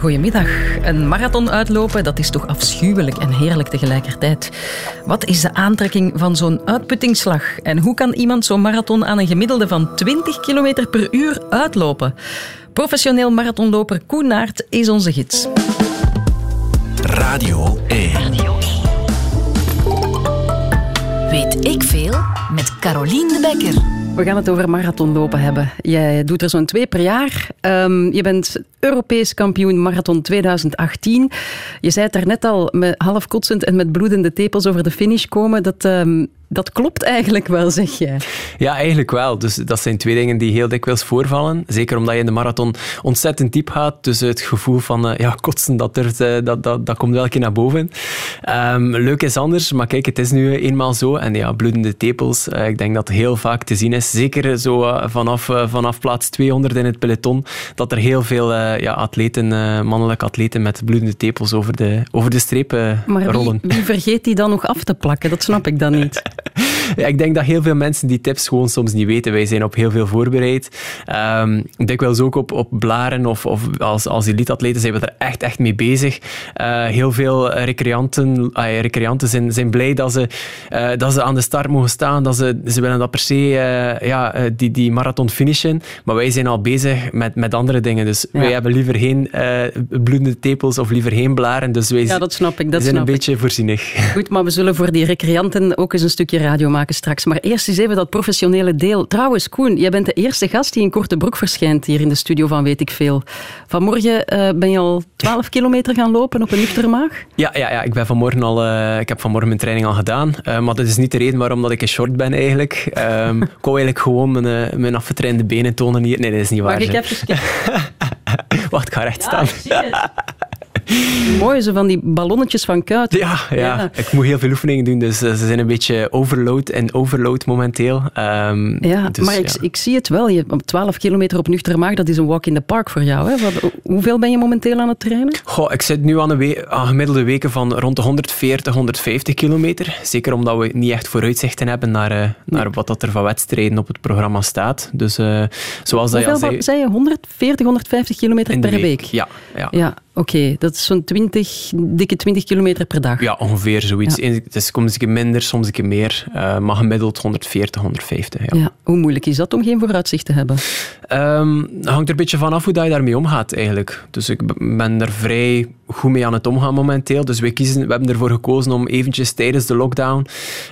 Goedemiddag. Een marathon uitlopen, dat is toch afschuwelijk en heerlijk tegelijkertijd. Wat is de aantrekking van zo'n uitputtingsslag? En hoe kan iemand zo'n marathon aan een gemiddelde van 20 km per uur uitlopen? Professioneel marathonloper Koen Naert is onze gids. Radio 1. Weet ik veel met Carolien de Bekker. We gaan het over marathonlopen hebben. Jij doet er zo'n twee per jaar. Um, je bent Europees kampioen marathon 2018. Je zei het daarnet al, met half kotsend en met bloedende tepels over de finish komen. Dat, um, dat klopt eigenlijk wel, zeg jij. Ja, eigenlijk wel. Dus dat zijn twee dingen die heel dikwijls voorvallen. Zeker omdat je in de marathon ontzettend diep gaat. Dus het gevoel van uh, ja, kotsen, dat, er, uh, dat, dat, dat komt wel een keer naar boven. Um, leuk is anders, maar kijk, het is nu eenmaal zo. En ja, bloedende tepels, uh, ik denk dat heel vaak te zien is. Zeker zo vanaf, vanaf plaats 200 in het peloton, dat er heel veel ja, atleten, mannelijke atleten met bloedende tepels over de, over de streep rollen. Wie, wie vergeet die dan nog af te plakken? Dat snap ik dan niet. ja, ik denk dat heel veel mensen die tips gewoon soms niet weten. Wij zijn op heel veel voorbereid. Um, dikwijls ook op, op blaren of, of als, als elite-atleten zijn we er echt, echt mee bezig. Uh, heel veel recreanten, uh, recreanten zijn, zijn blij dat ze, uh, dat ze aan de start mogen staan. Dat ze, ze willen dat per se ja, die, die marathon finishen. Maar wij zijn al bezig met, met andere dingen. Dus ja. wij hebben liever geen bloedende tepels of liever geen blaren. Dus wij ja, dat snap ik. Dat zijn snap een beetje voorzienig. Goed, maar we zullen voor die recreanten ook eens een stukje radio maken straks. Maar eerst eens even dat professionele deel. Trouwens, Koen, jij bent de eerste gast die in korte broek verschijnt hier in de studio van Weet ik Veel. Vanmorgen uh, ben je al 12 kilometer gaan lopen op een nuchtere maag? Ja, ja, ja ik, ben vanmorgen al, uh, ik heb vanmorgen mijn training al gedaan. Uh, maar dat is niet de reden waarom dat ik een short ben eigenlijk. Um, ik wou eigenlijk gewoon mijn, mijn afgetrainde benen tonen hier. Nee, dat is niet waar. Mag ik even Wacht, ik ga recht staan. Ja, Mooi, zo van die ballonnetjes van kuit. Ja, ja, ja, ik moet heel veel oefeningen doen, dus ze zijn een beetje overload en overload momenteel. Um, ja, dus, maar ik, ik, zie het wel. Je, op 12 kilometer op nuchtere maag, dat is een walk in the park voor jou. Hè? Wat, hoeveel ben je momenteel aan het trainen? Goh, ik zit nu aan, een we aan gemiddelde weken van rond de 140, 150 kilometer. Zeker omdat we niet echt vooruitzichten hebben naar, uh, naar wat dat er van wedstrijden op het programma staat. Dus uh, zoals hoeveel dat je zei... zei je? 140, 150 kilometer per week? week? Ja. ja. ja Oké, okay, dat is zo'n 20, dikke 20 kilometer per dag. Ja, ongeveer zoiets. Ja. Het is soms een keer minder, soms een keer meer. Uh, maar gemiddeld 140, 150. Ja. ja. Hoe moeilijk is dat om geen vooruitzicht te hebben? Um, hangt er een beetje vanaf hoe dat je daarmee omgaat eigenlijk. Dus ik ben er vrij goed mee aan het omgaan momenteel. Dus we, kiezen, we hebben ervoor gekozen om eventjes tijdens de lockdown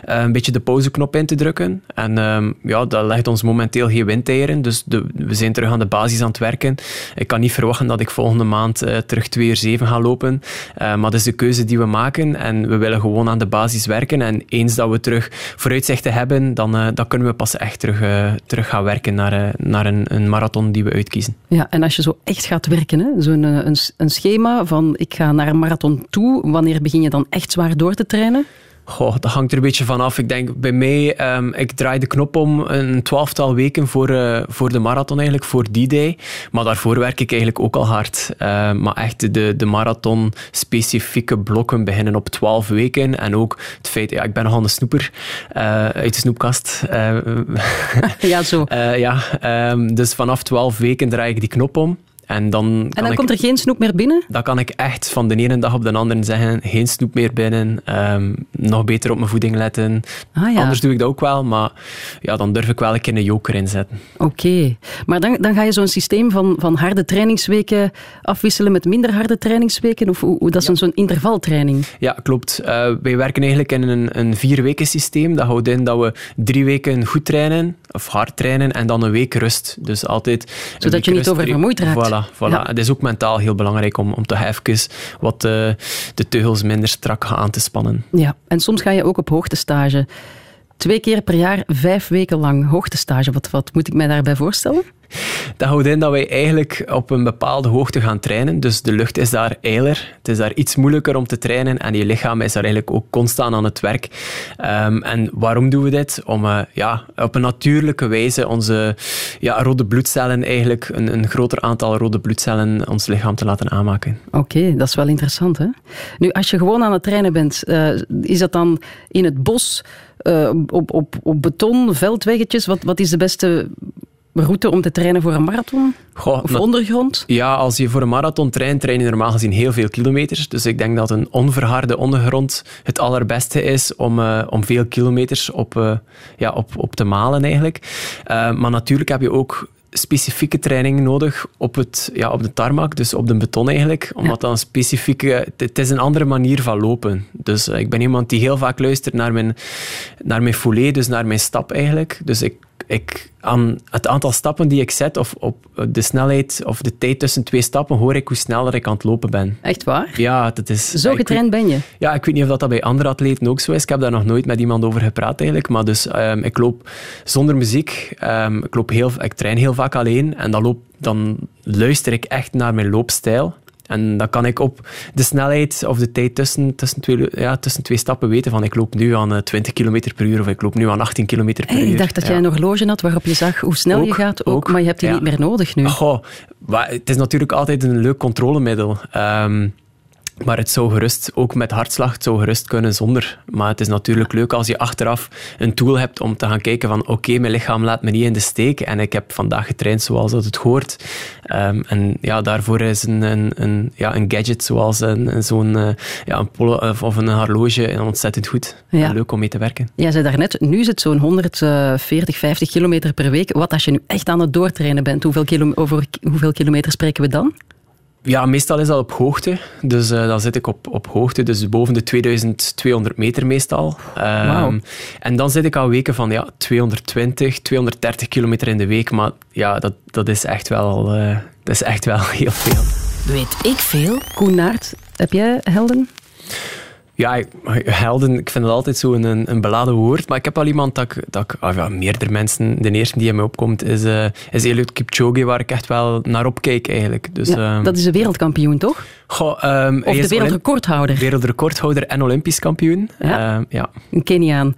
uh, een beetje de pauzeknop in te drukken. En um, ja, dat legt ons momenteel geen windeieren. Dus de, we zijn terug aan de basis aan het werken. Ik kan niet verwachten dat ik volgende maand uh, terug 2 uur 7 ga lopen. Uh, maar dat is de keuze die we maken. En we willen gewoon aan de basis werken. En eens dat we terug vooruitzichten hebben, dan, dan kunnen we pas echt terug, terug gaan werken naar, naar een, een marathon die we uitkiezen. Ja, en als je zo echt gaat werken, zo'n een, een schema van ik ga naar een marathon toe, wanneer begin je dan echt zwaar door te trainen? Goh, dat hangt er een beetje van af. Ik denk bij mij, um, ik draai de knop om een twaalftal weken voor, uh, voor de marathon eigenlijk, voor die day. Maar daarvoor werk ik eigenlijk ook al hard. Uh, maar echt de, de marathon-specifieke blokken beginnen op twaalf weken. En ook het feit, ja, ik ben nogal een snoeper uh, uit de snoepkast. ja, zo. ja, um, dus vanaf twaalf weken draai ik die knop om. En dan, en dan komt er geen snoep meer binnen? Dan kan ik echt van de ene dag op de andere zeggen, geen snoep meer binnen, um, nog beter op mijn voeding letten. Ah, ja. Anders doe ik dat ook wel, maar ja, dan durf ik wel een keer een joker inzetten. Oké, okay. maar dan, dan ga je zo'n systeem van, van harde trainingsweken afwisselen met minder harde trainingsweken? Of hoe, dat is ja. zo'n intervaltraining? Ja, klopt. Uh, wij werken eigenlijk in een, een vier weken systeem. Dat houdt in dat we drie weken goed trainen, of hard trainen, en dan een week rust. Dus altijd Zodat je niet over vermoeid raakt. Voilà. Voilà. Ja. Het is ook mentaal heel belangrijk om, om toch even wat de, de teugels minder strak aan te spannen. Ja, en soms ga je ook op hoogtestage. Twee keer per jaar, vijf weken lang hoogtestage. Wat, wat moet ik mij daarbij voorstellen? Dat houdt in dat wij eigenlijk op een bepaalde hoogte gaan trainen. Dus de lucht is daar eiler. Het is daar iets moeilijker om te trainen. En je lichaam is daar eigenlijk ook constant aan het werk. Um, en waarom doen we dit? Om uh, ja, op een natuurlijke wijze onze ja, rode bloedcellen, eigenlijk een, een groter aantal rode bloedcellen, ons lichaam te laten aanmaken. Oké, dat is wel interessant. Hè? Nu, als je gewoon aan het trainen bent, uh, is dat dan in het bos, uh, op, op, op beton, veldweggetjes? Wat, wat is de beste route om te trainen voor een marathon? Goh, of ondergrond? Ja, als je voor een marathon traint, train je normaal gezien heel veel kilometers. Dus ik denk dat een onverharde ondergrond het allerbeste is om, eh, om veel kilometers op, eh, ja, op, op te malen eigenlijk. Eh, maar natuurlijk heb je ook specifieke training nodig op, het, ja, op de tarmac, dus op de beton eigenlijk. Omdat dat een specifieke... Het is een andere manier van lopen. Dus ik ben iemand die heel vaak luistert naar mijn, naar mijn foulée, dus naar mijn stap eigenlijk. Dus ik, ik, aan het aantal stappen die ik zet, of op de snelheid of de tijd tussen twee stappen, hoor ik hoe sneller ik aan het lopen ben. Echt waar? Ja, dat is... Zo getraind ben je. ja, ik weet niet of dat, dat bij andere atleten ook zo is. Ik heb daar nog nooit met iemand over gepraat eigenlijk. Maar dus, ehm, ik loop zonder muziek. Ehm, ik, loop heel, ik train heel vaak alleen. En dan, loop, dan luister ik echt naar mijn loopstijl. En dan kan ik op de snelheid of de tijd tussen, tussen, twee, ja, tussen twee stappen weten van ik loop nu aan eh, 20 km per uur of ik loop nu aan 18 km per Hey, uur. ik dacht dat Ja. jij een horloge had waarop je zag hoe snel je gaat, ook, ook, maar je hebt die ja. niet meer nodig nu. Goh, maar het is natuurlijk altijd een leuk controlemiddel. Ehm, maar het zou gerust, ook met hartslag, het zou gerust kunnen zonder. Maar het is natuurlijk leuk als je achteraf een tool hebt om te gaan kijken van oké, mijn lichaam laat me niet in de steek en ik heb vandaag getraind zoals dat het hoort. Ehm, en ja, daarvoor is een, een, een, ja, een gadget zoals een, zo'n eh, ja, een polo of of een horloge ontzettend goed. Ja. Leuk om mee te werken. Jij zei daarnet, nu is het zo'n 140, 50 kilometer per week. Wat als je nu echt aan het doortrainen bent? Hoeveel, kilo, over hoeveel kilometer spreken we dan? Ja, meestal is dat op hoogte. Dus eh, dan zit ik op, op hoogte, dus boven de 2200 meter meestal. Ehm. En dan zit ik al weken van ja, 220, 230 kilometer in de week. Maar ja, dat, dat, is, echt wel, eh, dat is echt wel heel veel. Weet ik veel? Koen Naert, heb jij helden? Ja, helden, ik vind het altijd zo een, een, beladen woord. Maar ik heb al iemand dat ik, dat ik ah ja, meerdere mensen, de eerste die in me opkomt, is, eh is Eliud Kipchoge, waar ik echt wel naar opkijk eigenlijk. Dus, Ja, ehm, dat is een wereldkampioen, toch? goh, ehm, Of de wereldrecordhouder, wereldrecordhouder en Olympisch kampioen. Ja. Ehm, ja. een Keniaan.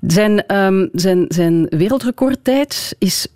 Zijn, ehm, zijn, zijn wereldrecordtijd is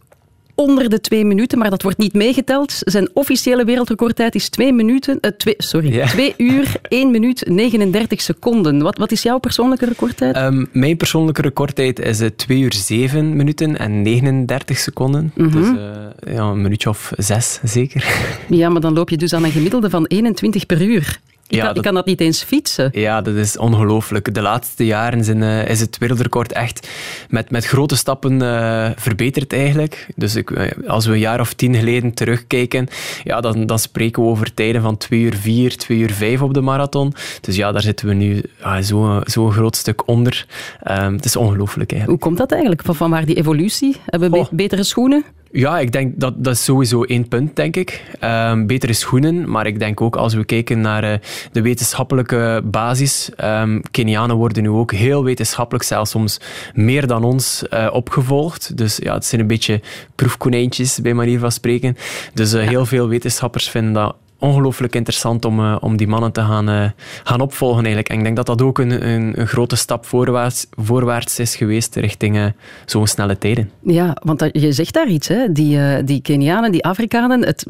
onder de twee minuten, maar dat wordt niet meegeteld. Zijn officiële wereldrecordtijd is twee minuten, eh, twee, sorry, Ja. twee uur, 1 minuut, 39 seconden. Wat, wat is jouw persoonlijke recordtijd? Ehm, mijn persoonlijke recordtijd is eh, 2 uur 7 minuten en 39 seconden. Mhm. Dus eh, ja, een minuutje of zes zeker. Ja, maar dan loop je dus aan een gemiddelde van 21 per uur. Ik, Ja, kan, ik dat- kan dat niet eens fietsen. Ja, dat is ongelooflijk. De laatste jaren zijn, eh, is het wereldrecord echt met, met grote stappen eh, verbeterd eigenlijk. Dus ik, eh, als we een jaar of tien geleden terugkijken, ja, dan, dan spreken we over tijden van 2 uur 4, 2 uur 5 op de marathon. Dus ja, daar zitten we nu ah, zo'n zo groot stuk onder. Ehm, het is ongelooflijk eigenlijk. Hoe komt dat eigenlijk? Van, van waar die evolutie? Hebben we Oh. betere schoenen? Ja, ik denk dat dat is sowieso één punt, denk ik. Ehm, betere schoenen, maar ik denk ook als we kijken naar eh, de wetenschappelijke basis. ehm Kenianen worden nu ook heel wetenschappelijk, zelfs soms meer dan ons, eh, opgevolgd. Dus ja, het zijn een beetje proefkonijntjes, bij manier van spreken. Dus eh, heel veel wetenschappers vinden dat ongelooflijk interessant om, eh, om die mannen te gaan, eh, gaan opvolgen eigenlijk. En ik denk dat dat ook een, een, een grote stap voorwaarts, voorwaarts is geweest richting eh, zo'n snelle tijden. Ja, want je zegt daar iets, hè? Die, die Kenianen, die Afrikanen, het,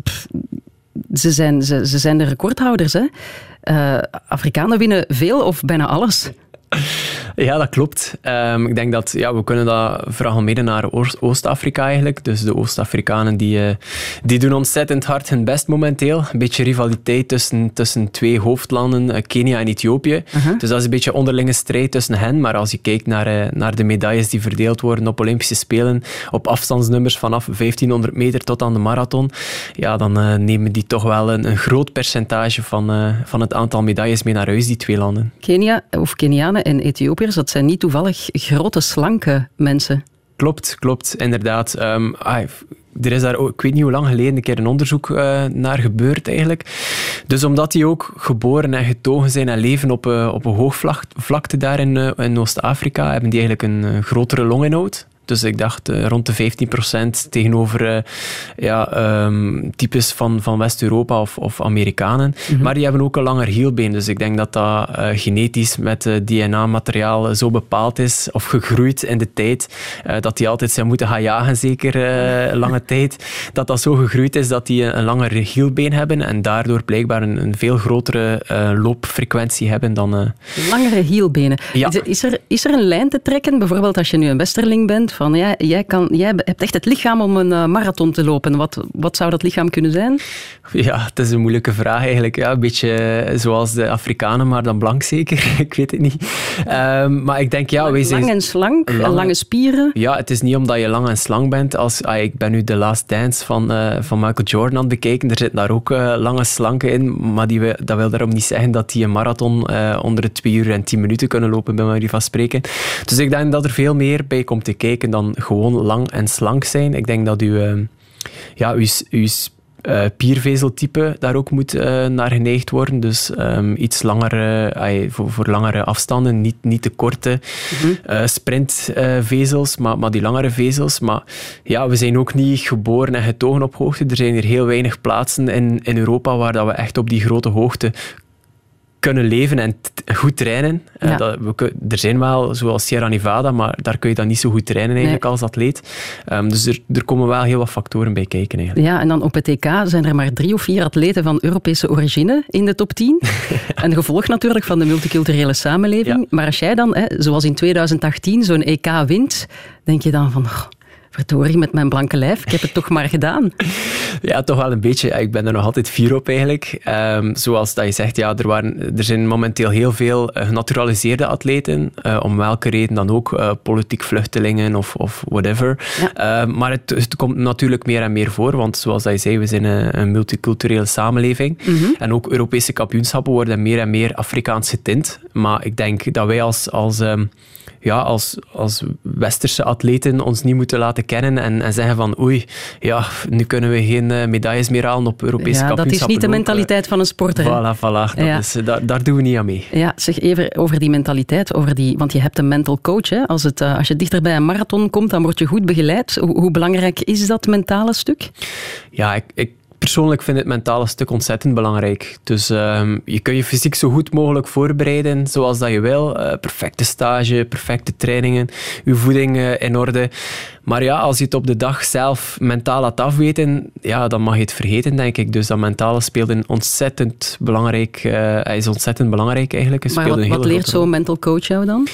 ze, zijn, ze, ze zijn de recordhouders. Hè? Afrikanen winnen veel of bijna alles. Ja, dat klopt. Ehm, ik denk dat ja, we kunnen dat veralgemenen naar Oost- Oost-Afrika eigenlijk. Dus de Oost-Afrikanen die, eh, die doen ontzettend hard hun best momenteel. Een beetje rivaliteit tussen, tussen twee hoofdlanden, eh, Kenia en Ethiopië. Dus dat is een beetje onderlinge strijd tussen hen. Maar als je kijkt naar, eh, naar de medailles die verdeeld worden op Olympische Spelen, op afstandsnummers vanaf 1500 meter tot aan de marathon, ja, dan nemen die toch wel een, een groot percentage van, van het aantal medailles mee naar huis, die twee landen. Kenia, of Kenianen en Ethiopiërs, dat zijn niet toevallig grote, slanke mensen. Klopt, klopt, inderdaad. Ehm, er is daar ik weet niet hoe lang geleden, een keer een onderzoek eh, naar gebeurd eigenlijk. Dus omdat die ook geboren en getogen zijn en leven op, eh, op een hoogvlakte daar in, eh, in Oost-Afrika, hebben die eigenlijk een grotere longinhoud. Dus ik dacht eh, rond de 15% tegenover eh, ja, ehm, types van, van West-Europa of, of Amerikanen. Maar die hebben ook een langer hielbeen. Dus ik denk dat dat eh, genetisch met DNA-materiaal zo bepaald is of gegroeid in de tijd, dat die altijd zijn moeten gaan jagen, zeker eh, lange tijd. Dat dat zo gegroeid is dat die een, een langer hielbeen hebben en daardoor blijkbaar een, een veel grotere loopfrequentie hebben dan... Langere hielbenen. Ja. Is, er- is, er, is er een lijn te trekken, bijvoorbeeld als je nu een westerling bent, van, ja, jij, kan, jij hebt echt het lichaam om een uh, marathon te lopen. Wat, wat zou dat lichaam kunnen zijn? Ja, het is een moeilijke vraag eigenlijk. Ja, een beetje zoals de Afrikanen, maar dan blank zeker. ik weet het niet. Um, maar ik denk, ja... Lang, zijn... lang en slank, lange, lange spieren. Ja, het is niet omdat je lang en slank bent. Als, ah, ik ben nu The Last Dance van, uh, van Michael Jordan aan het bekijken. Er zitten daar ook uh, lange slanken in, maar die, dat wil daarom niet zeggen dat die een marathon onder de twee uur en tien minuten kunnen lopen, bij manier van spreken. Dus ik denk dat er veel meer bij komt te kijken dan gewoon lang en slank zijn. Ik denk dat u, uh, ja, uw, uw uh, piervezeltype daar ook moet uh, naar geneigd worden. Dus um, iets langere, uh, voor, voor, langere afstanden, niet, niet te korte mm -hmm. sprintvezels, maar, maar die langere vezels. Maar ja, we zijn ook niet geboren en getogen op hoogte. Er zijn hier heel weinig plaatsen in, in Europa waar dat we echt op die grote hoogte kunnen leven en goed trainen. Eh, ja. Dat, we, er zijn wel, zoals Sierra Nevada, maar daar kun je dan niet zo goed trainen eigenlijk als atleet. Um, dus er, er, komen wel heel wat factoren bij kijken. Eigenlijk. Ja, en dan op het EK zijn er maar drie of vier atleten van Europese origine in de top 10. een gevolg natuurlijk van de multiculturele samenleving. Ja. Maar als jij dan, hè, zoals in 2018, zo'n EK wint, denk je dan van verdorie, met mijn blanke lijf, ik heb het toch maar gedaan. Ja, toch wel een beetje. Ik ben er nog altijd fier op eigenlijk. Um, zoals dat je zegt, ja, er, waren, er zijn momenteel heel veel eh, genaturaliseerde atleten, uh, om welke reden dan ook, uh, politiek vluchtelingen of, of whatever. Ja. Uh, maar het, het, komt natuurlijk meer en meer voor, want zoals dat je zei, we zijn een, een multiculturele samenleving. Mm -hmm. En ook Europese kampioenschappen worden meer en meer Afrikaans getint. Maar ik denk dat wij als... als um, ja, als, als westerse atleten ons niet moeten laten kennen en, en zeggen van oei, ja, nu kunnen we geen uh, medailles meer halen op Europese ja, kampioenschappen. Dat is niet de mentaliteit van een sporter. Voilà, voilà. Dat ja. is, eh, daar, daar doen we niet aan mee. Ja, zeg even over die mentaliteit, over die, want je hebt een mental coach. Hè? Als, het, uh, als je dichter bij een marathon komt, dan word je goed begeleid. Hoe, hoe belangrijk is dat mentale stuk? Ja, ik, ik persoonlijk vind het mentale stuk ontzettend belangrijk. Dus um, je kunt je fysiek zo goed mogelijk voorbereiden, zoals dat je wil. Uh, perfecte stage, perfecte trainingen, je voeding uh, in orde. Maar ja, als je het op de dag zelf mentaal laat afweten, ja, dan mag je het vergeten, denk ik. Dus dat mentale speelt een ontzettend belangrijk, uh, is ontzettend belangrijk eigenlijk. Maar wat, wat leert zo'n mental coach jou dan?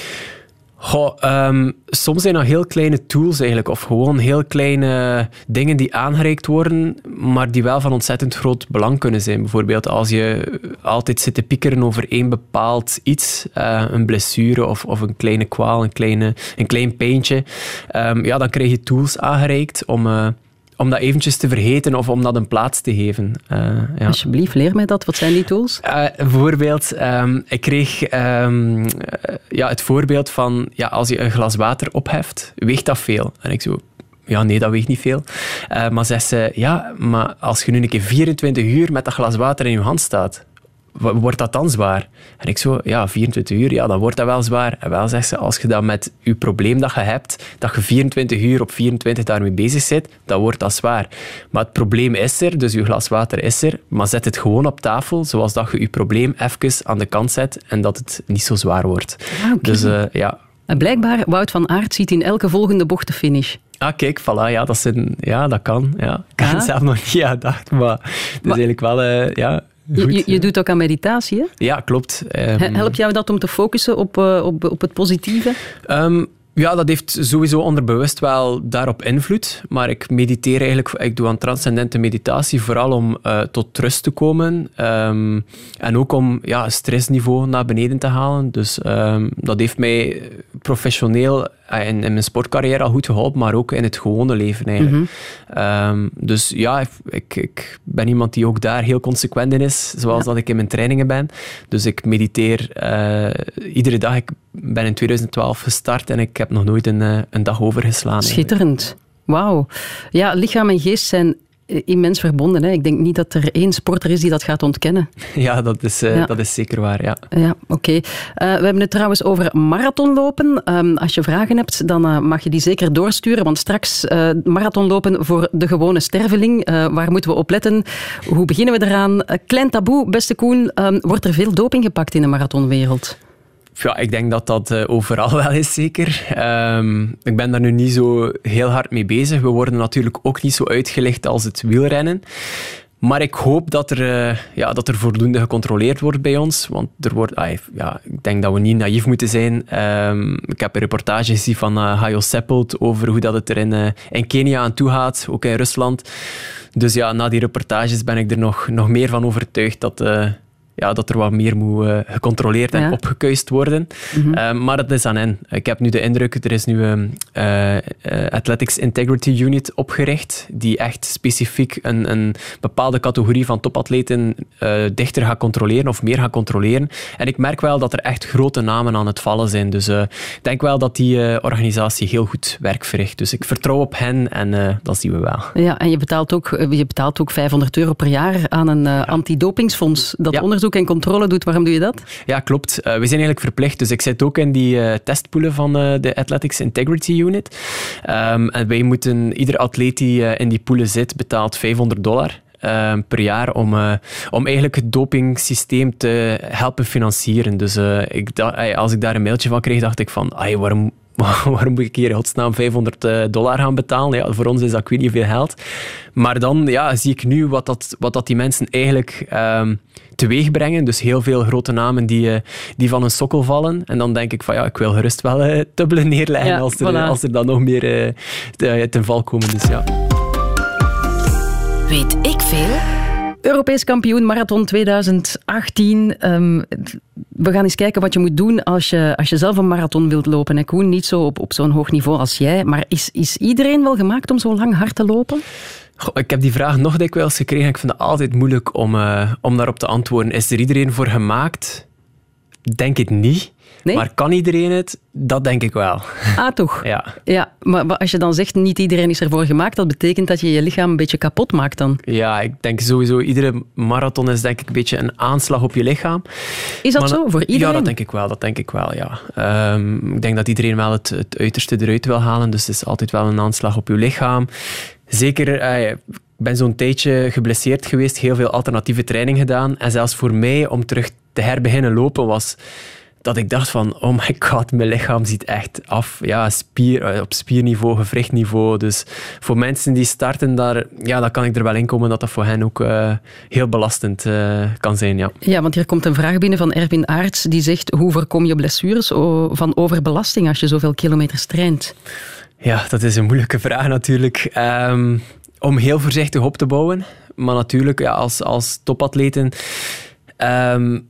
Goh, um, soms zijn dat heel kleine tools eigenlijk, of gewoon heel kleine dingen die aangereikt worden, maar die wel van ontzettend groot belang kunnen zijn. Bijvoorbeeld als je altijd zit te piekeren over één bepaald iets, uh, een blessure of, of een kleine kwaal, een, kleine, een klein pijntje, um, ja, dan krijg je tools aangereikt om... Uh, om dat eventjes te vergeten of om dat een plaats te geven. Uh, ja. Alsjeblieft, leer mij dat. Wat zijn die tools? Uh, bijvoorbeeld, um, ik kreeg um, ja, het voorbeeld van ja, als je een glas water opheft, weegt dat veel? En ik zo, ja, nee, dat weegt niet veel. Uh, maar zegt ze, ja, maar als je nu een keer 24 uur met dat glas water in je hand staat, wordt dat dan zwaar? En ik zo, ja, 24 uur, ja, dan wordt dat wel zwaar. En wel zegt ze, als je dat met je probleem dat je hebt, dat je 24 uur op 24 daarmee bezig zit, dan wordt dat zwaar. Maar het probleem is er, dus je glas water is er, maar zet het gewoon op tafel, zoals dat je je probleem even aan de kant zet en dat het niet zo zwaar wordt. Ah, okay. Dus uh, ja. En blijkbaar, Wout van Aert ziet in elke volgende bocht de finish. Ah, kijk, voilà, ja, dat, zijn, ja, dat kan. Ja. Ik had het zelf nog niet gedacht, maar het is eigenlijk wel... Uh, ja, je, je, doet ook aan meditatie, hè? Ja, klopt. Um, Helpt jou dat om te focussen op, uh, op, op het positieve? Um, ja, dat heeft sowieso onderbewust wel daarop invloed. Maar ik mediteer eigenlijk, ik doe aan transcendente meditatie vooral om uh, tot rust te komen. Um, en ook om ja, stressniveau naar beneden te halen. Dus um, dat heeft mij professioneel in, in, mijn sportcarrière al goed geholpen, maar ook in het gewone leven eigenlijk. Mm -hmm. um, dus ja, ik, ik, ben iemand die ook daar heel consequent in is, zoals ja. dat ik in mijn trainingen ben. Dus ik mediteer uh, iedere dag. Ik ben in 2012 gestart en ik heb nog nooit een, uh, een dag overgeslagen. Schitterend. Wauw. Ja, lichaam en geest zijn immens verbonden. Hè. Ik denk niet dat er één sporter is die dat gaat ontkennen. Ja, dat is, uh, ja. Dat is zeker waar. Ja, ja oké. Okay. Uh, we hebben het trouwens over marathonlopen. Um, als je vragen hebt, dan uh, mag je die zeker doorsturen. Want straks marathonlopen voor de gewone sterveling. waar moeten we op letten? Hoe beginnen we eraan? klein taboe, beste Koen. Um, wordt er veel doping gepakt in de marathonwereld? Ja, ik denk dat dat uh, overal wel is, zeker. Um, ik ben daar nu niet zo heel hard mee bezig. We worden natuurlijk ook niet zo uitgelegd als het wielrennen. Maar ik hoop dat er, uh, ja, dat er voldoende gecontroleerd wordt bij ons. Want er wordt, ja, ik denk dat we niet naïef moeten zijn. Um, ik heb een reportage gezien van uh, Seppelt over hoe dat het er in, in Kenia aan toe gaat, ook in Rusland. Dus ja, na die reportages ben ik er nog, nog meer van overtuigd dat ja, dat er wat meer moet uh, gecontroleerd en ja. opgekuist worden. Mm -hmm. uh, maar dat is aan hen. Ik heb nu de indruk, er is nu een uh, Athletics Integrity Unit opgericht, die echt specifiek een, een bepaalde categorie van topatleten dichter gaat controleren of meer gaat controleren. En ik merk wel dat er echt grote namen aan het vallen zijn. Dus ik denk wel dat die organisatie heel goed werk verricht. Dus ik vertrouw op hen en dat zien we wel. Ja, en je betaalt ook, je betaalt ook 500 euro per jaar aan een antidopingsfonds dat ja. onderzoek en controle doet. Waarom doe je dat? Ja, klopt. Uh, we zijn eigenlijk verplicht. Dus ik zit ook in die uh, testpoelen van uh, de Athletics Integrity Unit. Um, en wij moeten, ieder atleet die in die poelen zit, betaalt 500 dollar. Uh, per jaar om, om eigenlijk het dopingsysteem te helpen financieren. Dus ik als ik daar een mailtje van kreeg, dacht ik van, ay, waarom, waarom moet ik hier in godsnaam 500 dollar gaan betalen? Ja, voor ons is dat ik weet niet veel geld. Maar dan ja, zie ik nu wat, dat, wat dat die mensen eigenlijk um, teweeg brengen. Dus heel veel grote namen die, die van een sokkel vallen. En dan denk ik van ja, ik wil gerust wel uh, dubbele neerleggen ja, als, er, voilà. als er dan nog meer uh, ten val komen. Dus ja. Weet ik veel? Europees kampioen marathon 2018. Um, we gaan eens kijken wat je moet doen als je, als je zelf een marathon wilt lopen. En Koen, niet zo op, op zo'n hoog niveau als jij. Maar is, is iedereen wel gemaakt om zo lang hard te lopen? Goh, ik heb die vraag nog dikwijls gekregen. Ik vind het altijd moeilijk om, uh, om daarop te antwoorden. Is er iedereen voor gemaakt? Denk het niet. Nee? Maar kan iedereen het? Dat denk ik wel. Ah, toch? Ja. ja maar, als je dan zegt niet iedereen is ervoor gemaakt, dat betekent dat je je lichaam een beetje kapot maakt dan? Ja, ik denk sowieso, iedere marathon is denk ik een beetje een aanslag op je lichaam. Is dat maar, zo voor iedereen? Ja, dat denk ik wel. Dat denk ik wel, ja. Um, ik denk dat iedereen wel het, het uiterste eruit wil halen, dus het is altijd wel een aanslag op je lichaam. Zeker, eh, ik ben zo'n tijdje geblesseerd geweest, heel veel alternatieve training gedaan. En zelfs voor mij, om terug te herbeginnen lopen, was dat ik dacht van, oh my god, mijn lichaam ziet echt af. Ja, spier, op spierniveau, gewrichtniveau. Dus voor mensen die starten, daar, ja, dan kan ik er wel in komen dat dat voor hen ook uh, heel belastend uh, kan zijn. Ja. ja, want hier komt een vraag binnen van Erwin Aarts, die zegt, hoe voorkom je blessures van overbelasting als je zoveel kilometers traint? Ja, dat is een moeilijke vraag natuurlijk. Um, om heel voorzichtig op te bouwen. Maar natuurlijk, ja, als, als topatleten... Um,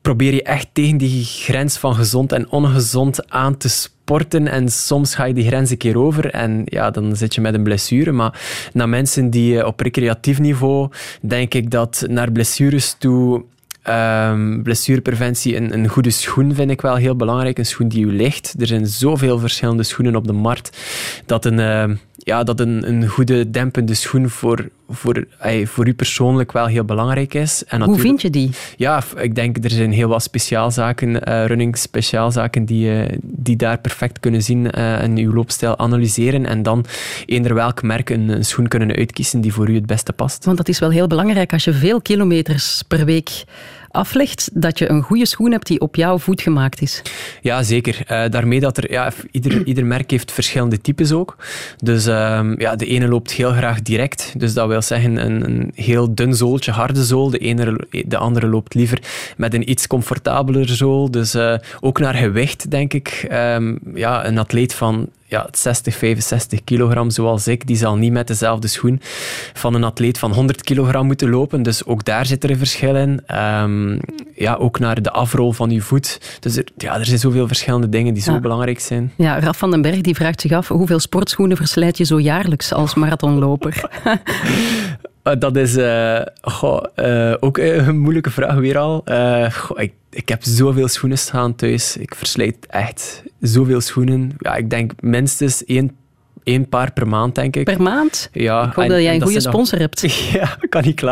probeer je echt tegen die grens van gezond en ongezond aan te sporten. En soms ga je die grens een keer over en ja, dan zit je met een blessure. Maar naar mensen die op recreatief niveau, denk ik dat naar blessures toe Um, blessurepreventie, een, een goede schoen vind ik wel heel belangrijk. Een schoen die u ligt. Er zijn zoveel verschillende schoenen op de markt dat een, uh, ja, dat een, een goede dempende schoen voor, voor, ay, voor u persoonlijk wel heel belangrijk is. En Hoe vind je die? Ja, ik denk er zijn heel wat speciaalzaken, uh, running speciaalzaken, die, uh, die daar perfect kunnen zien uh, en uw loopstijl analyseren en dan eender welk merk een, een schoen kunnen uitkiezen die voor u het beste past. Want dat is wel heel belangrijk als je veel kilometers per week aflegt, dat je een goede schoen hebt die op jouw voet gemaakt is. Ja, zeker. Uh, daarmee dat er, ja, ieder, ieder merk heeft verschillende types ook. Dus uh, ja, de ene loopt heel graag direct. Dus dat wil zeggen een, een heel dun zooltje, harde zool. De, ene, de andere loopt liever met een iets comfortabeler zool. Dus uh, ook naar gewicht, denk ik. Um, ja, een atleet van ja, 60, 65 kilogram zoals ik, die zal niet met dezelfde schoen van een atleet van 100 kilogram moeten lopen. Dus ook daar zit er een verschil in. Um, ja, ook naar de afrol van je voet. Dus er, ja, er zijn zoveel verschillende dingen die zo belangrijk zijn. Ja, Raf van den Berg die vraagt zich af hoeveel sportschoenen verslijt je zo jaarlijks als marathonloper? Dat is uh, goh, uh, ook een moeilijke vraag weer al. Ik, ik heb zoveel schoenen staan thuis. Ik verslijt echt zoveel schoenen. Ja, ik denk minstens één één paar per maand, denk ik. Per maand? Ja. Ik hoop dat jij een goede sponsor dan... hebt. Ja, kan niet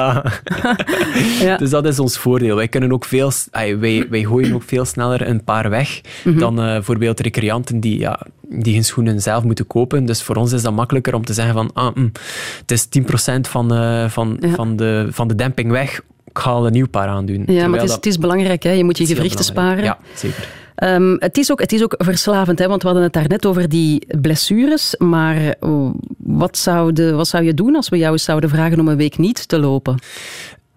ja. Dus dat is ons voordeel. Wij, kunnen ook veel, wij, wij gooien ook veel sneller een paar weg mm -hmm. dan uh, bijvoorbeeld recreanten die, ja, die hun schoenen zelf moeten kopen. Dus voor ons is dat makkelijker om te zeggen van ah, mm, het is 10% van, uh, van, ja. van, de, van de demping weg. Ik ga al een nieuw paar aandoen. Ja, maar het is, dat... het is belangrijk. Hè? Je moet je gewrichten sparen. Ja, zeker. Um, het, is ook, het is ook verslavend, hè, want we hadden het daarnet over die blessures. Maar wat zou, de, wat zou je doen als we jou zouden vragen om een week niet te lopen?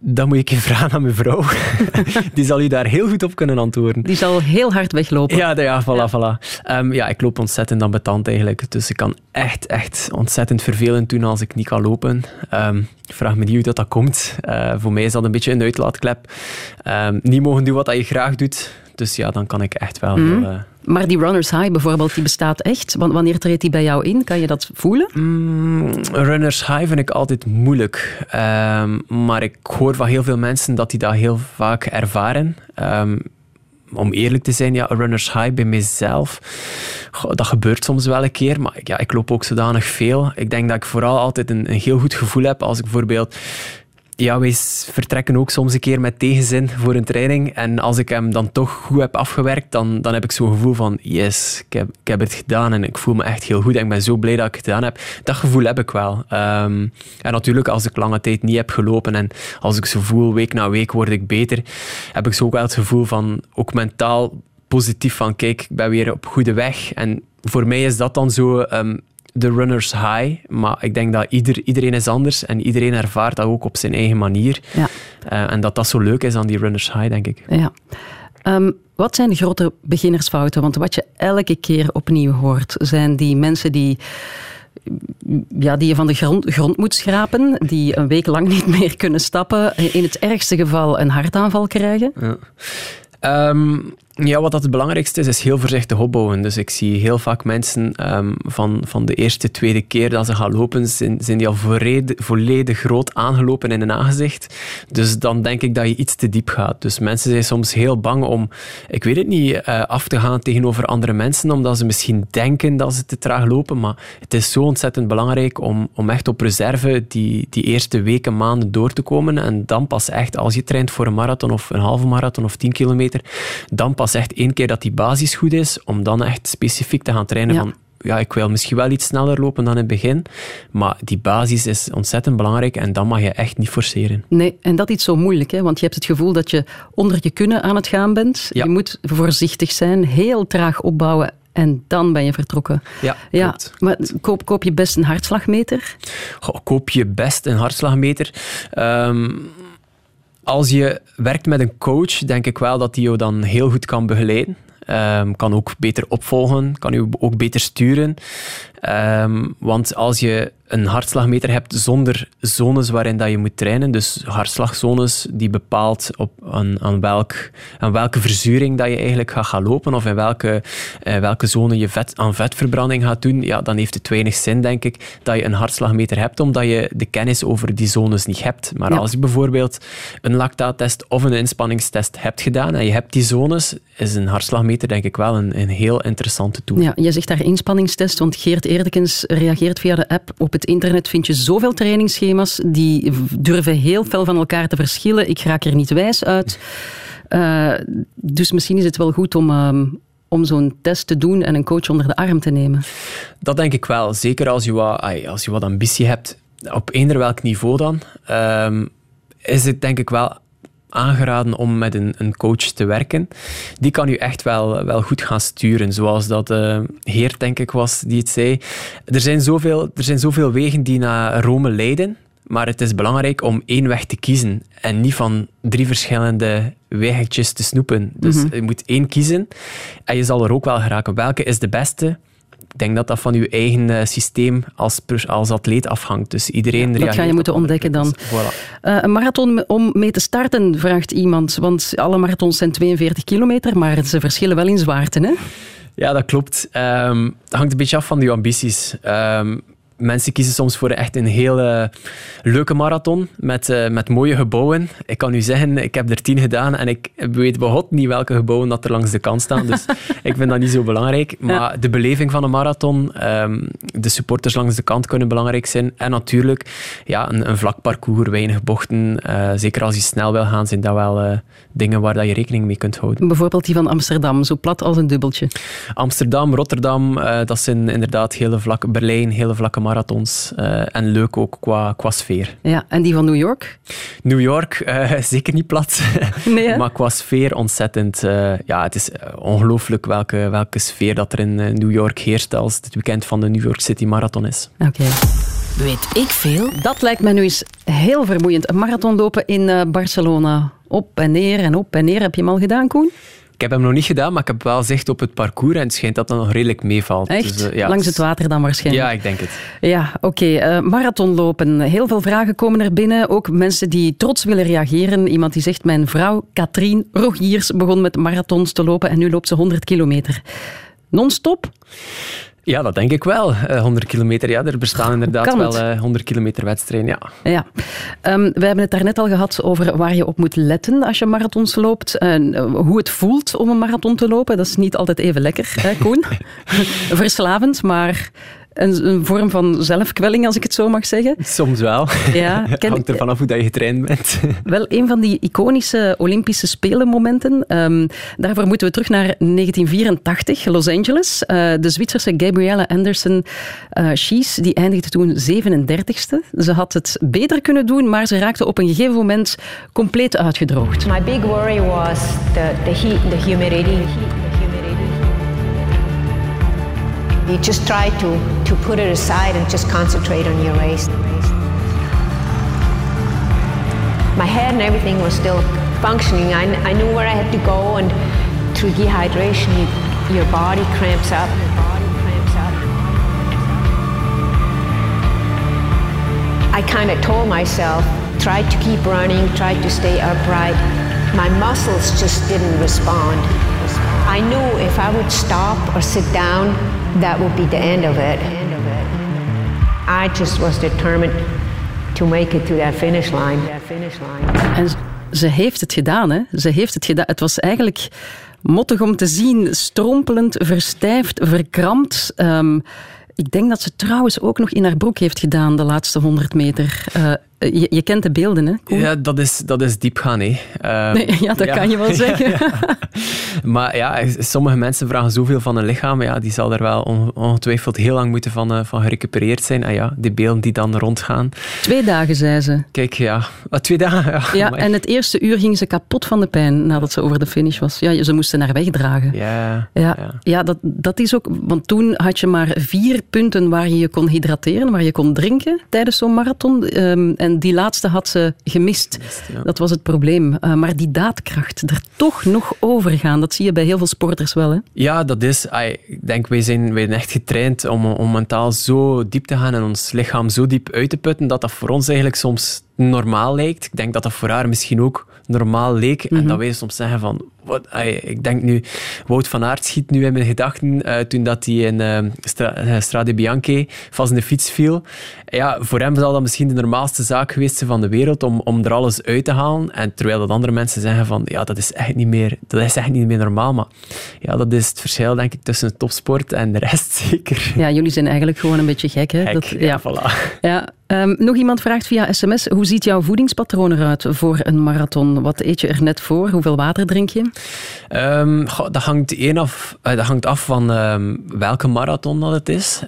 Dan moet ik je vragen aan mijn vrouw. Die zal u daar heel goed op kunnen antwoorden. Die zal heel hard weglopen. Ja, ja, voilà, ja. voilà. Um, ja, ik loop ontzettend ambetant eigenlijk. Dus ik kan echt, echt ontzettend vervelend doen als ik niet kan lopen. Um, ik vraag me niet hoe dat, dat komt. Uh, voor mij is dat een beetje een uitlaatklep. Um, niet mogen doen wat je graag doet. Dus ja, dan kan ik echt wel... Mm. Heel, uh, maar die runners high bijvoorbeeld, die bestaat echt? Want wanneer treedt die bij jou in? Kan je dat voelen? Mm, runners high vind ik altijd moeilijk. Um, maar ik hoor van heel veel mensen dat die dat heel vaak ervaren. Um, om eerlijk te zijn, ja, runners high bij mezelf, dat gebeurt soms wel een keer, maar ja, ik loop ook zodanig veel. Ik denk dat ik vooral altijd een, een heel goed gevoel heb als ik bijvoorbeeld ja, wij vertrekken ook soms een keer met tegenzin voor een training. En als ik hem dan toch goed heb afgewerkt, dan, dan heb ik zo'n gevoel van yes, ik heb, ik heb het gedaan en ik voel me echt heel goed. En ik ben zo blij dat ik het gedaan heb. Dat gevoel heb ik wel. Um, en natuurlijk, als ik lange tijd niet heb gelopen en als ik zo voel, week na week word ik beter, heb ik zo ook wel het gevoel van, ook mentaal positief van, kijk, ik ben weer op goede weg. En voor mij is dat dan zo... Um, de runners high. Maar ik denk dat ieder, iedereen is anders en iedereen ervaart dat ook op zijn eigen manier. Ja. Uh, en dat dat zo leuk is aan die runners high, denk ik. Ja. Um, wat zijn de grote beginnersfouten? Want wat je elke keer opnieuw hoort, zijn die mensen die ja, die je van de grond, grond moet schrapen, die een week lang niet meer kunnen stappen, in het ergste geval een hartaanval krijgen? Ja. Um, ja, wat dat het belangrijkste is, is heel voorzichtig opbouwen. Dus ik zie heel vaak mensen um, van, van de eerste, tweede keer dat ze gaan lopen, zijn, zijn die al volledig, volledig groot aangelopen in een aangezicht. Dus dan denk ik dat je iets te diep gaat. Dus mensen zijn soms heel bang om, ik weet het niet, uh, af te gaan tegenover andere mensen, omdat ze misschien denken dat ze te traag lopen. Maar het is zo ontzettend belangrijk om, om echt op reserve die, die eerste weken, maanden door te komen. En dan pas echt, als je traint voor een marathon of een halve marathon of 10 kilometer, dan pas echt één keer dat die basis goed is, om dan echt specifiek te gaan trainen van ja, ik wil misschien wel iets sneller lopen dan in het begin, maar die basis is ontzettend belangrijk en dan mag je echt niet forceren. Nee, en dat is zo moeilijk, hè? want je hebt het gevoel dat je onder je kunnen aan het gaan bent. Ja. Je moet voorzichtig zijn, heel traag opbouwen en dan ben je vertrokken. Ja, ja maar koop, koop je best een hartslagmeter? Goh, koop je best een hartslagmeter? Um, als je werkt met een coach, denk ik wel dat die jou dan heel goed kan begeleiden. Um, kan ook beter opvolgen, kan je ook beter sturen. Um, want als je een hartslagmeter hebt zonder zones waarin dat je moet trainen, dus hartslagzones die bepaalt op aan, aan, welk, aan welke verzuring dat je eigenlijk gaat gaan lopen of in welke, uh, welke zone je vet, aan vetverbranding gaat doen, ja, dan heeft het weinig zin, denk ik, dat je een hartslagmeter hebt, omdat je de kennis over die zones niet hebt. Maar ja. als je bijvoorbeeld een lactaattest of een inspanningstest hebt gedaan en je hebt die zones, is een hartslagmeter denk ik wel een, een heel interessante tool. Ja, je zegt daar inspanningstest, want Geert Eerdekens reageert via de app op het internet vind je zoveel trainingsschema's die durven heel veel van elkaar te verschillen. Ik raak er niet wijs uit. Uh, dus misschien is het wel goed om, um, om zo'n test te doen en een coach onder de arm te nemen. Dat denk ik wel. Zeker als je wat, als je wat ambitie hebt, op eender welk niveau dan, um, is het denk ik wel aangeraden om met een, een, coach te werken. Die kan u echt wel, wel goed gaan sturen, zoals dat uh, Heer, denk ik, was die het zei. Er zijn, zoveel, er zijn zoveel wegen die naar Rome leiden, maar het is belangrijk om één weg te kiezen en niet van drie verschillende weggetjes te snoepen. Dus mm -hmm. je moet één kiezen en je zal er ook wel geraken. Welke is de beste? Ik denk dat dat van je eigen uh, systeem als, als atleet afhangt. Dus iedereen ja, Dat ga je moeten ontdekken dan. Voilà. Uh, een marathon om mee te starten, vraagt iemand. Want alle marathons zijn 42 kilometer, maar ze verschillen wel in zwaarte, hè? Ja, dat klopt. Um, dat hangt een beetje af van je ambities. Um, mensen kiezen soms voor echt een hele leuke marathon met, uh, met mooie gebouwen. Ik kan u zeggen, ik heb er tien gedaan en ik weet begot niet welke gebouwen dat er langs de kant staan. Dus ik vind dat niet zo belangrijk. Maar ja. de beleving van een marathon, um, de supporters langs de kant kunnen belangrijk zijn. En natuurlijk ja, een, een vlak parcours, weinig bochten. Uh, zeker als je snel wil gaan, zijn dat wel uh, dingen waar dat je rekening mee kunt houden. Bijvoorbeeld die van Amsterdam, zo plat als een dubbeltje. Amsterdam, Rotterdam, dat zijn inderdaad hele vlakke... Berlijn, hele vlakke marathons marathons. en leuk ook qua, qua sfeer. Ja, en die van New York? New York, zeker niet plat. Nee, maar qua sfeer ontzettend. ja, het is ongelooflijk welke, welke sfeer dat er in New York heerst als het weekend van de New York City Marathon is. Oké. Weet ik veel? Dat lijkt me nu eens heel vermoeiend. Een marathon lopen in Barcelona. Op en neer en op en neer. Heb je hem al gedaan, Koen? Ik heb hem nog niet gedaan, maar ik heb wel zicht op het parcours en het schijnt dat dat nog redelijk meevalt. Echt? Dus, ja, Langs het water dan waarschijnlijk? Ja, ik denk het. Ja, oké. Okay. Uh, marathonlopen. Heel veel vragen komen er binnen. Ook mensen die trots willen reageren. Iemand die zegt, mijn vrouw Katrien Rogiers begon met marathons te lopen en nu loopt ze 100 kilometer. Non-stop? Ja, dat denk ik wel. 100 eh, kilometer, ja, er bestaan inderdaad wel uh, 100 kilometer wedstrijden, ja. ja. Um, we hebben het daarnet al gehad over waar je op moet letten als je marathons loopt. Uh, hoe het voelt om een marathon te lopen, dat is niet altijd even lekker, hè, Koen? Verslavend, maar een, een, vorm van zelfkwelling, als ik het zo mag zeggen. Soms wel. Ja, ken, Hangt er vanaf hoe dat je getraind bent. Wel, een van die iconische Olympische Spelenmomenten. Um, daarvoor moeten we terug naar 1984, Los Angeles. Uh, de Zwitserse Gabrielle Anderson uh, Schies, die eindigde toen 37ste. Ze had het beter kunnen doen, maar ze raakte op een gegeven moment compleet uitgedroogd. My big worry was the, the heat, the humidity. You just try to, to put it aside and just concentrate on your race. My head and everything was still functioning. I, I knew where I had to go, and through dehydration, you, your body cramps up. I kind of told myself, try to keep running, try to stay upright. My muscles just didn't respond. I knew if I would stop or sit down, that would be the end of it. I just was determined to make it to that finish line. En ze heeft het gedaan, hè? Ze heeft het gedaan. Het was eigenlijk mottig om te zien, strompelend, verstijfd, verkrampt. Um, ik denk dat ze trouwens ook nog in haar broek heeft gedaan de laatste 100 meter. Uh, je, je, kent de beelden, hè? Ja, dat is, dat is diep gaan, hè. Uh, nee, ja, dat kan je wel zeggen. maar ja, sommige mensen vragen zoveel van een lichaam. Ja, die zal daar wel ongetwijfeld heel lang moeten van, uh, van gerecupereerd zijn. En ja, die beelden die dan rondgaan. Twee dagen, zei ze. Kijk, ja. Wat, twee dagen? Ja, ja en het eerste uur ging ze kapot van de pijn nadat ze over de finish was. Ja, ze moesten haar wegdragen. Ja. Ja, ja. ja dat, dat is ook... Want toen had je maar vier punten waar je je kon hydrateren, waar je kon drinken tijdens zo'n marathon. Um, en die laatste had ze gemist. Dat was het probleem. Uh, maar die daadkracht, er toch nog overgaan, dat zie je bij heel veel sporters wel. Hè? Ja, dat is... Ik denk, wij zijn, wij zijn echt getraind om, om mentaal zo diep te gaan en ons lichaam zo diep uit te putten, dat dat voor ons eigenlijk soms normaal lijkt. Ik denk dat dat voor haar misschien ook normaal leek. En mhm. dat wij soms zeggen van... Wat, ik denk nu... Wout van Aert schiet nu in mijn gedachten uh, toen dat hij in uh, Stra Strade Bianche vast in de fiets viel. Ja, voor hem zal dat misschien de normaalste zaak geweest zijn van de wereld om, om er alles uit te halen. En terwijl dat andere mensen zeggen van ja, dat is echt niet meer, dat is echt niet meer normaal. Maar ja, dat is het verschil denk ik tussen topsport en de rest zeker. Ja, jullie zijn eigenlijk gewoon een beetje gek. Hè? Gek, dat, ja, voilà. Ja, Um, nog iemand vraagt via sms, hoe ziet jouw voedingspatroon eruit voor een marathon? Wat eet je er net voor? Hoeveel water drink je? Um, dat, hangt af, uh, dat hangt af van um, welke marathon dat het is.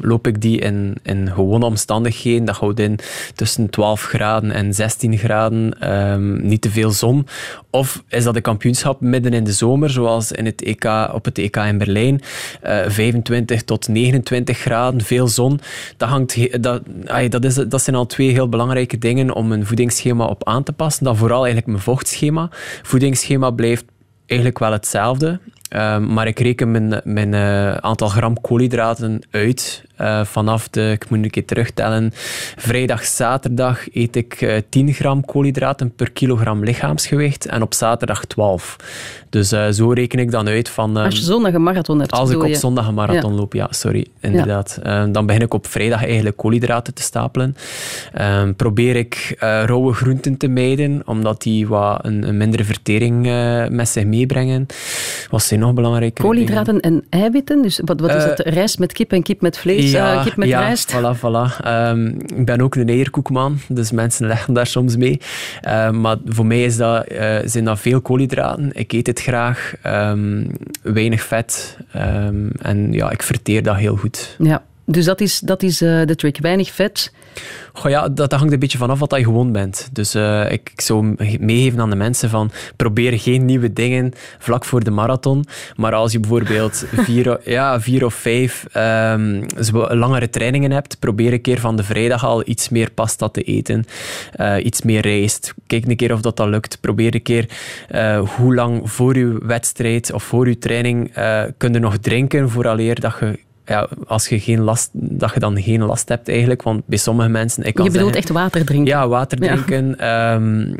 loop ik die in, in gewone omstandigheden, dat houdt in tussen 12 graden en 16 graden, niet te veel zon. Of is dat een kampioenschap midden in de zomer, zoals in het EK, op het EK in Berlijn, uh, eh, 25 tot 29 graden, veel zon. Dat hangt... Dat, dat, is, dat zijn al twee heel belangrijke dingen om een voedingsschema op aan te passen. Dan vooral eigenlijk mijn vochtschema. Voedingsschema blijft eigenlijk wel hetzelfde. Ehm, maar ik reken mijn, mijn uh, aantal gram koolhydraten uit uh, vanaf de, ik moet een keer terugtellen, vrijdag, zaterdag eet ik uh, eh, 10 gram koolhydraten per kilogram lichaamsgewicht en op zaterdag 12. Dus zo reken ik dan uit van... als je zondag een marathon hebt. Als ik op zondag een marathon loop, ja, sorry, inderdaad. Ehm, dan begin ik op vrijdag eigenlijk koolhydraten te stapelen. Um, probeer ik rauwe groenten te mijden, omdat die wat een, een mindere vertering met zich meebrengen. Wat zijn nog belangrijke Koolhydraten en eiwitten? Dus wat, wat is het? Rijst met kip en kip met vlees? Ja, uh, kip met ja, rijst? voilà, voilà. Um, ik ben ook een eierkoekman, dus mensen leggen daar soms mee. Um, maar voor mij is dat, uh, zijn dat veel koolhydraten. Ik eet het graag, um, weinig vet. en ja, ik verteer dat heel goed. Ja. Dus dat is, dat is uh, de trick. Weinig vet. Goh, ja, dat, hangt een beetje vanaf wat je gewoon bent. Dus uh, ik, ik, zou meegeven aan de mensen van probeer geen nieuwe dingen vlak voor de marathon. Maar als je bijvoorbeeld vier, ja, vier of vijf um, langere trainingen hebt, probeer een keer van de vrijdag al iets meer pasta te eten. Uh, iets meer rijst. Kijk een keer of dat, dat lukt. Probeer een keer hoe lang voor je wedstrijd of voor je training kun je nog drinken vooraleer dat je ja, als je geen last, dat je dan geen last hebt eigenlijk. Want bij sommige mensen... Ik kan je bedoelt echt water drinken? Ja, water drinken. Ehm,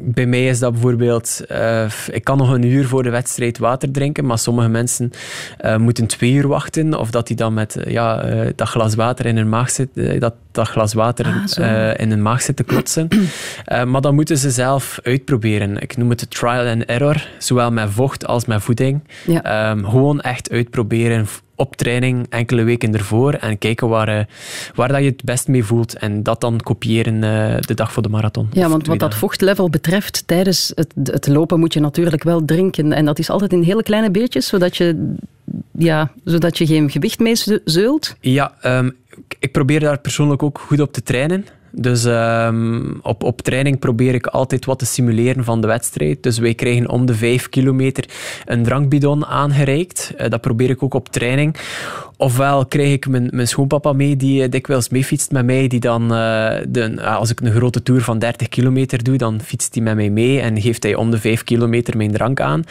bij mij is dat bijvoorbeeld... Uh, ik kan nog een uur voor de wedstrijd water drinken, maar sommige mensen uh, moeten twee uur wachten. Of dat die dan met uh, ja, dat glas water in hun maag zit, dat, dat glas water ah, in hun maag zit te klotsen. maar dan moeten ze zelf uitproberen. Ik noem het trial and error. Zowel met vocht als met voeding. Ja. Um, gewoon echt uitproberen op training enkele weken ervoor en kijken waar, uh, waar dat je het best mee voelt. En dat dan kopiëren uh, de dag voor de marathon. Ja, want wat dat vochtlevel betreft, tijdens het, het lopen moet je natuurlijk wel drinken. En dat is altijd in hele kleine beetjes, zodat je, ja, zodat je geen gewicht mee zeult. Ja, um, ik probeer daar persoonlijk ook goed op te trainen. Dus um, op, op training probeer ik altijd wat te simuleren van de wedstrijd. Dus wij krijgen om de vijf kilometer een drankbidon aangereikt. Uh, dat probeer ik ook op training. Ofwel krijg ik mijn, mijn schoonpapa mee, die uh, dikwijls meefietst met mij. Die dan, uh, de, als ik een grote tour van 30 kilometer doe, dan fietst hij met mij mee en geeft hij om de vijf kilometer mijn drank aan.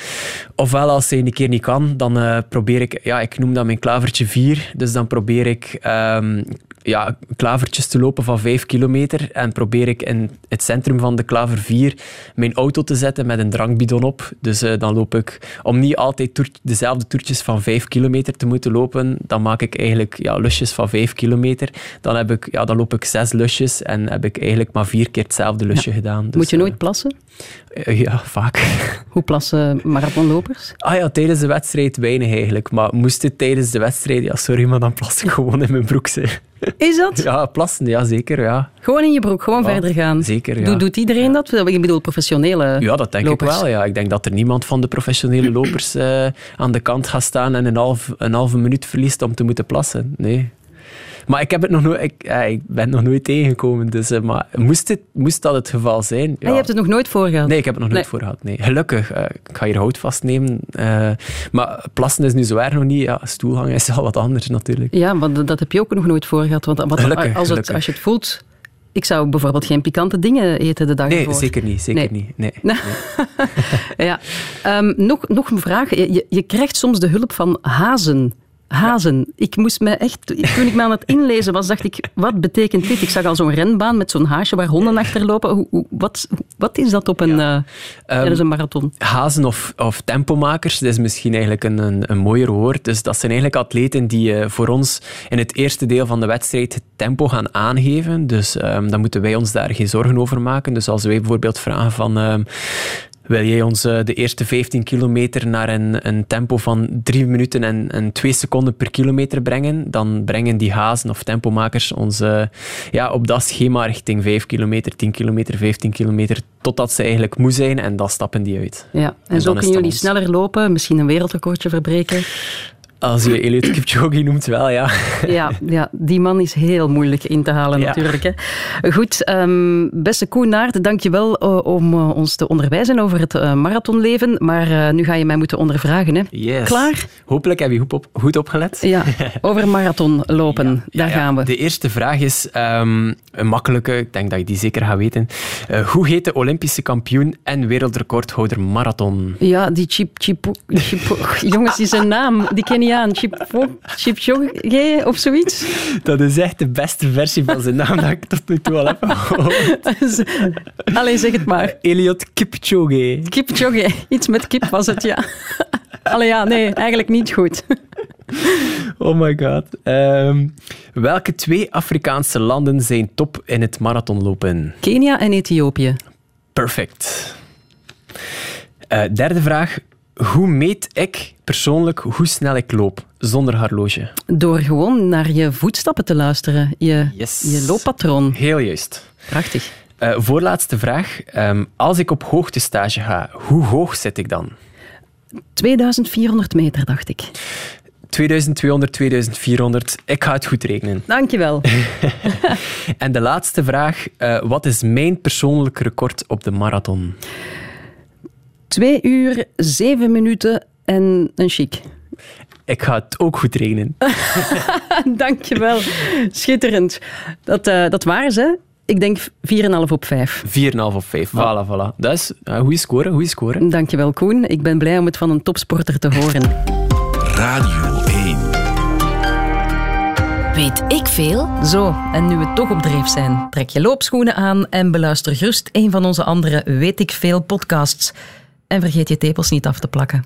Ofwel, als hij een keer niet kan, dan probeer ik, ja, ik noem dat mijn klavertje 4. Dus dan probeer ik um, ja, klavertjes te lopen van 5 kilometer en probeer ik in het centrum van de klaver 4 mijn auto te zetten met een drankbidon op. Dus uh, dan loop ik, om niet altijd dezelfde toertjes van 5 kilometer te moeten lopen, dan maak ik eigenlijk ja, lusjes van 5 kilometer. Dan, heb ik, ja, dan loop ik zes lusjes en heb ik eigenlijk maar vier keer hetzelfde lusje gedaan. Dus, Moet je nooit plassen? Uh, ja, vaak. Hoe plassen marathonlopers? Ah ja, tijdens de wedstrijd weinig eigenlijk. Maar moest het tijdens de wedstrijd, ja sorry, maar dan plas ik gewoon in mijn broek. Is dat? Ja, plassen, ja zeker. Ja. Gewoon in je broek, gewoon verder gaan. Zeker, ja. Doet, iedereen dat? Ik bedoel, professionele Ja, dat denk lopers. ik wel. Ja. Ik denk dat er niemand van de professionele lopers uh, aan de kant gaat staan en een, half, een halve minuut verliest om te moeten plassen. Nee. Maar ik, heb het nog nooit, ik, ja, ik ben nog nooit tegengekomen. Dus, uh, maar moest, het, moest dat het geval zijn... Ja. En je hebt het nog nooit voor gehad? Nee, ik heb het nog nooit voor gehad. Nee. Gelukkig. Uh, ik ga hier hout vastnemen. Uh, maar plassen is nu zo erg nog niet. Ja, stoelhangen is al wat anders natuurlijk. Ja, maar dat heb je ook nog nooit voor gehad. Want wat, gelukkig, als, het, als je het voelt... Ik zou bijvoorbeeld geen pikante dingen eten de dag nee, ervoor. Nee, zeker niet. Zeker nee. niet. Nee. nee. ja. Um, nog, nog een vraag. Je, je krijgt soms de hulp van hazen Hazen. Ik moest me echt, toen ik me aan het inlezen was, dacht ik, wat betekent dit? Ik zag al zo'n renbaan met zo'n haasje waar honden achterlopen. Hoe, hoe, wat, wat is dat op een, ja. uh, tijdens um, een marathon? Hazen of, of tempomakers, dat is misschien eigenlijk een, een, een mooier woord. Dus dat zijn eigenlijk atleten die uh, voor ons in het eerste deel van de wedstrijd het tempo gaan aangeven. Dus um, dan moeten wij ons daar geen zorgen over maken. Dus als wij bijvoorbeeld vragen van... Um, wil jij ons uh, de eerste 15 kilometer naar een, een tempo van 3 minuten en, en 2 seconden per kilometer brengen, dan brengen die hazen of tempomakers ons uh, ja, op dat schema richting 5 kilometer, 10 kilometer, 15 kilometer, totdat ze eigenlijk moe zijn en dan stappen die uit. Ja, en, en zo kunnen jullie ons... sneller lopen, misschien een wereldrecordje verbreken. Als je Eliot Kipchoge noemt, wel, ja. ja. Ja, die man is heel moeilijk in te halen, ja. natuurlijk. Hè. Goed, um, beste Koen Naert, dank je wel uh, om uh, ons te onderwijzen over het uh, marathonleven. Maar uh, nu ga je mij moeten ondervragen. Hè. Yes. Klaar? Hopelijk heb je goed, op, goed opgelet. Ja, over marathonlopen. Ja, Daar gaan we. De eerste vraag is um, een makkelijke, ik denk dat je die zeker gaat weten. hoe heet de Olympische kampioen en wereldrecordhouder marathon? Ja, die Chip, Chip, Chip Jongens, die zijn naam, die ken je aan. Chipchoge of zoiets? Dat is echt de beste versie van zijn naam dat ik tot nu toe al heb gehoord. Allee, zeg het maar. Eliot Kipchoge. Kipchoge. Iets met kip was het, ja. Allee, ja, nee, eigenlijk niet goed. Oh my god. Um, welke twee Afrikaanse landen zijn top in het marathonlopen? Kenia en Ethiopië. Perfect. Uh, derde vraag. Hoe meet ik persoonlijk hoe snel ik loop zonder horloge? Door gewoon naar je voetstappen te luisteren, je, yes. je looppatroon. Heel juist. Prachtig. Uh, voorlaatste vraag. Um, als ik op hoogtestage ga, hoe hoog zit ik dan? 2400 meter, dacht ik. 2200, 2400. Ik ga het goed rekenen. Dankjewel. en de laatste vraag. Uh, wat is mijn persoonlijk record op de marathon? Twee uur, zeven minuten en een chic. Ik ga het ook goed rekenen. Dankjewel. Schitterend. Dat, uh, dat waren ze. Ik denk 4,5 op 5. 4,5 op 5. Voilà, voilà. Dat is een uh, goede score, goede score. Dankjewel, Koen. Ik ben blij om het van een topsporter te horen. Radio 1. Weet ik veel? Zo, en nu we toch op dreef zijn, trek je loopschoenen aan en beluister gerust een van onze andere Weet ik veel podcasts. En vergeet je tepels niet af te plakken.